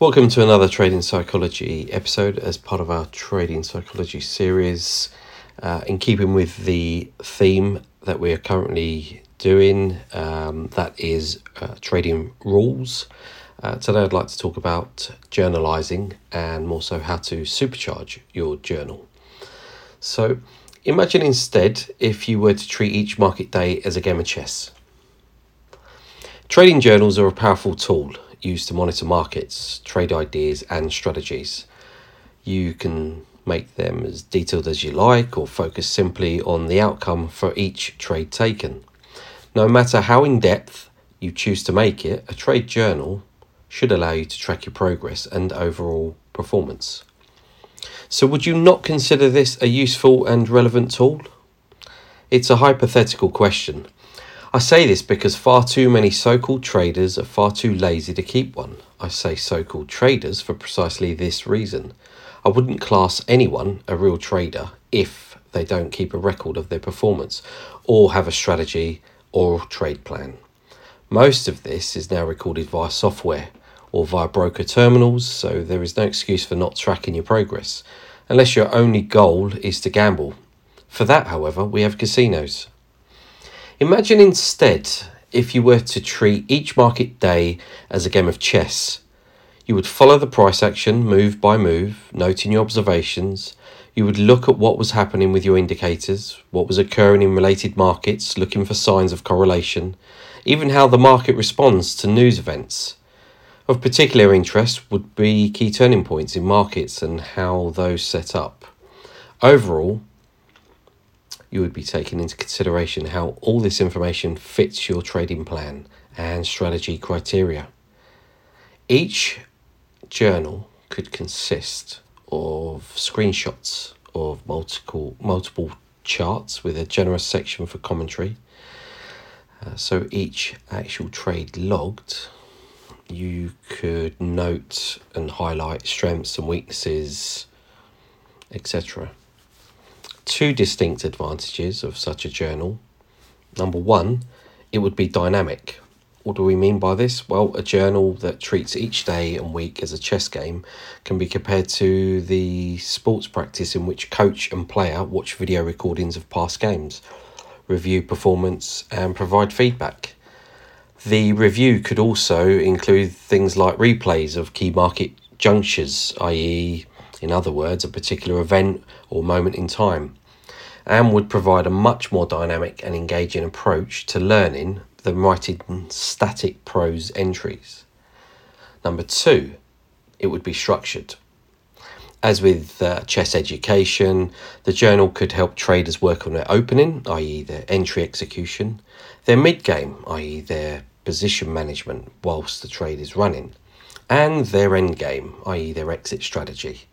Welcome to another trading psychology episode as part of our trading psychology series. Uh, in keeping with the theme that we are currently doing, um, that is uh, trading rules. Uh, today, I'd like to talk about journalizing and more so how to supercharge your journal. So, imagine instead if you were to treat each market day as a game of chess. Trading journals are a powerful tool used to monitor markets, trade ideas, and strategies. You can make them as detailed as you like or focus simply on the outcome for each trade taken. No matter how in depth you choose to make it, a trade journal should allow you to track your progress and overall performance. So, would you not consider this a useful and relevant tool? It's a hypothetical question, I say this because far too many so called traders are far too lazy to keep one. I say so called traders for precisely this reason. I wouldn't class anyone a real trader if they don't keep a record of their performance or have a strategy or trade plan. Most of this is now recorded via software or via broker terminals, so there is no excuse for not tracking your progress, unless your only goal is to gamble. For that, however, we have casinos. Imagine instead if you were to treat each market day as a game of chess. You would follow the price action move by move, noting your observations. You would look at what was happening with your indicators, what was occurring in related markets, looking for signs of correlation, even how the market responds to news events. Of particular interest would be key turning points in markets and how those set up. Overall, you would be taking into consideration how all this information fits your trading plan and strategy criteria. Each journal could consist of screenshots of multiple multiple charts with a generous section for commentary. Uh, so each actual trade logged, you could note and highlight strengths and weaknesses, etc two distinct advantages of such a journal. Number one, it would be dynamic. What do we mean by this? Well, a journal that treats each day and week as a chess game can be compared to the sports practice in which coach and player watch video recordings of past games, review performance, and provide feedback. The review could also include things like replays of key market junctures, i.e., in other words, a particular event or moment in time, and would provide a much more dynamic and engaging approach to learning than writing static prose entries. Number two, it would be structured. As with uh, chess education, the journal could help traders work on their opening, i.e., their entry execution, their mid game, i.e., their position management whilst the trade is running, and their end game, i.e., their exit strategy.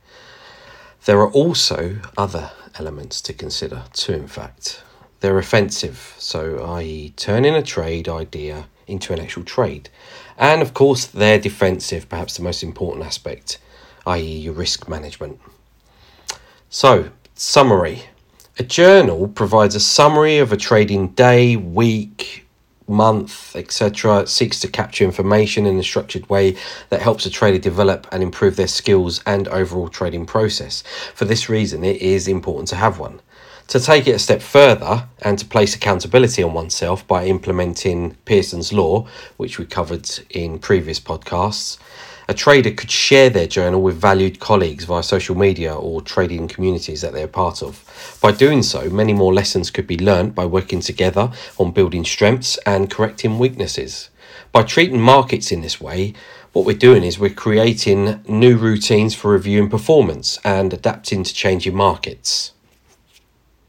There are also other elements to consider, too, in fact. They're offensive, so i.e., turning a trade idea into an actual trade. And of course, they're defensive, perhaps the most important aspect, i.e., your risk management. So, summary. A journal provides a summary of a trading day, week, month, etc., seeks to capture information in a structured way that helps a trader develop and improve their skills and overall trading process. For this reason, it is important to have one. To take it a step further and to place accountability on oneself by implementing Pearson's Law, which we covered in previous podcasts, a trader could share their journal with valued colleagues via social media or trading communities that they're part of. By doing so, many more lessons could be learnt by working together on building strengths and correcting weaknesses. By treating markets in this way, what we're doing is we're creating new routines for reviewing performance and adapting to changing markets.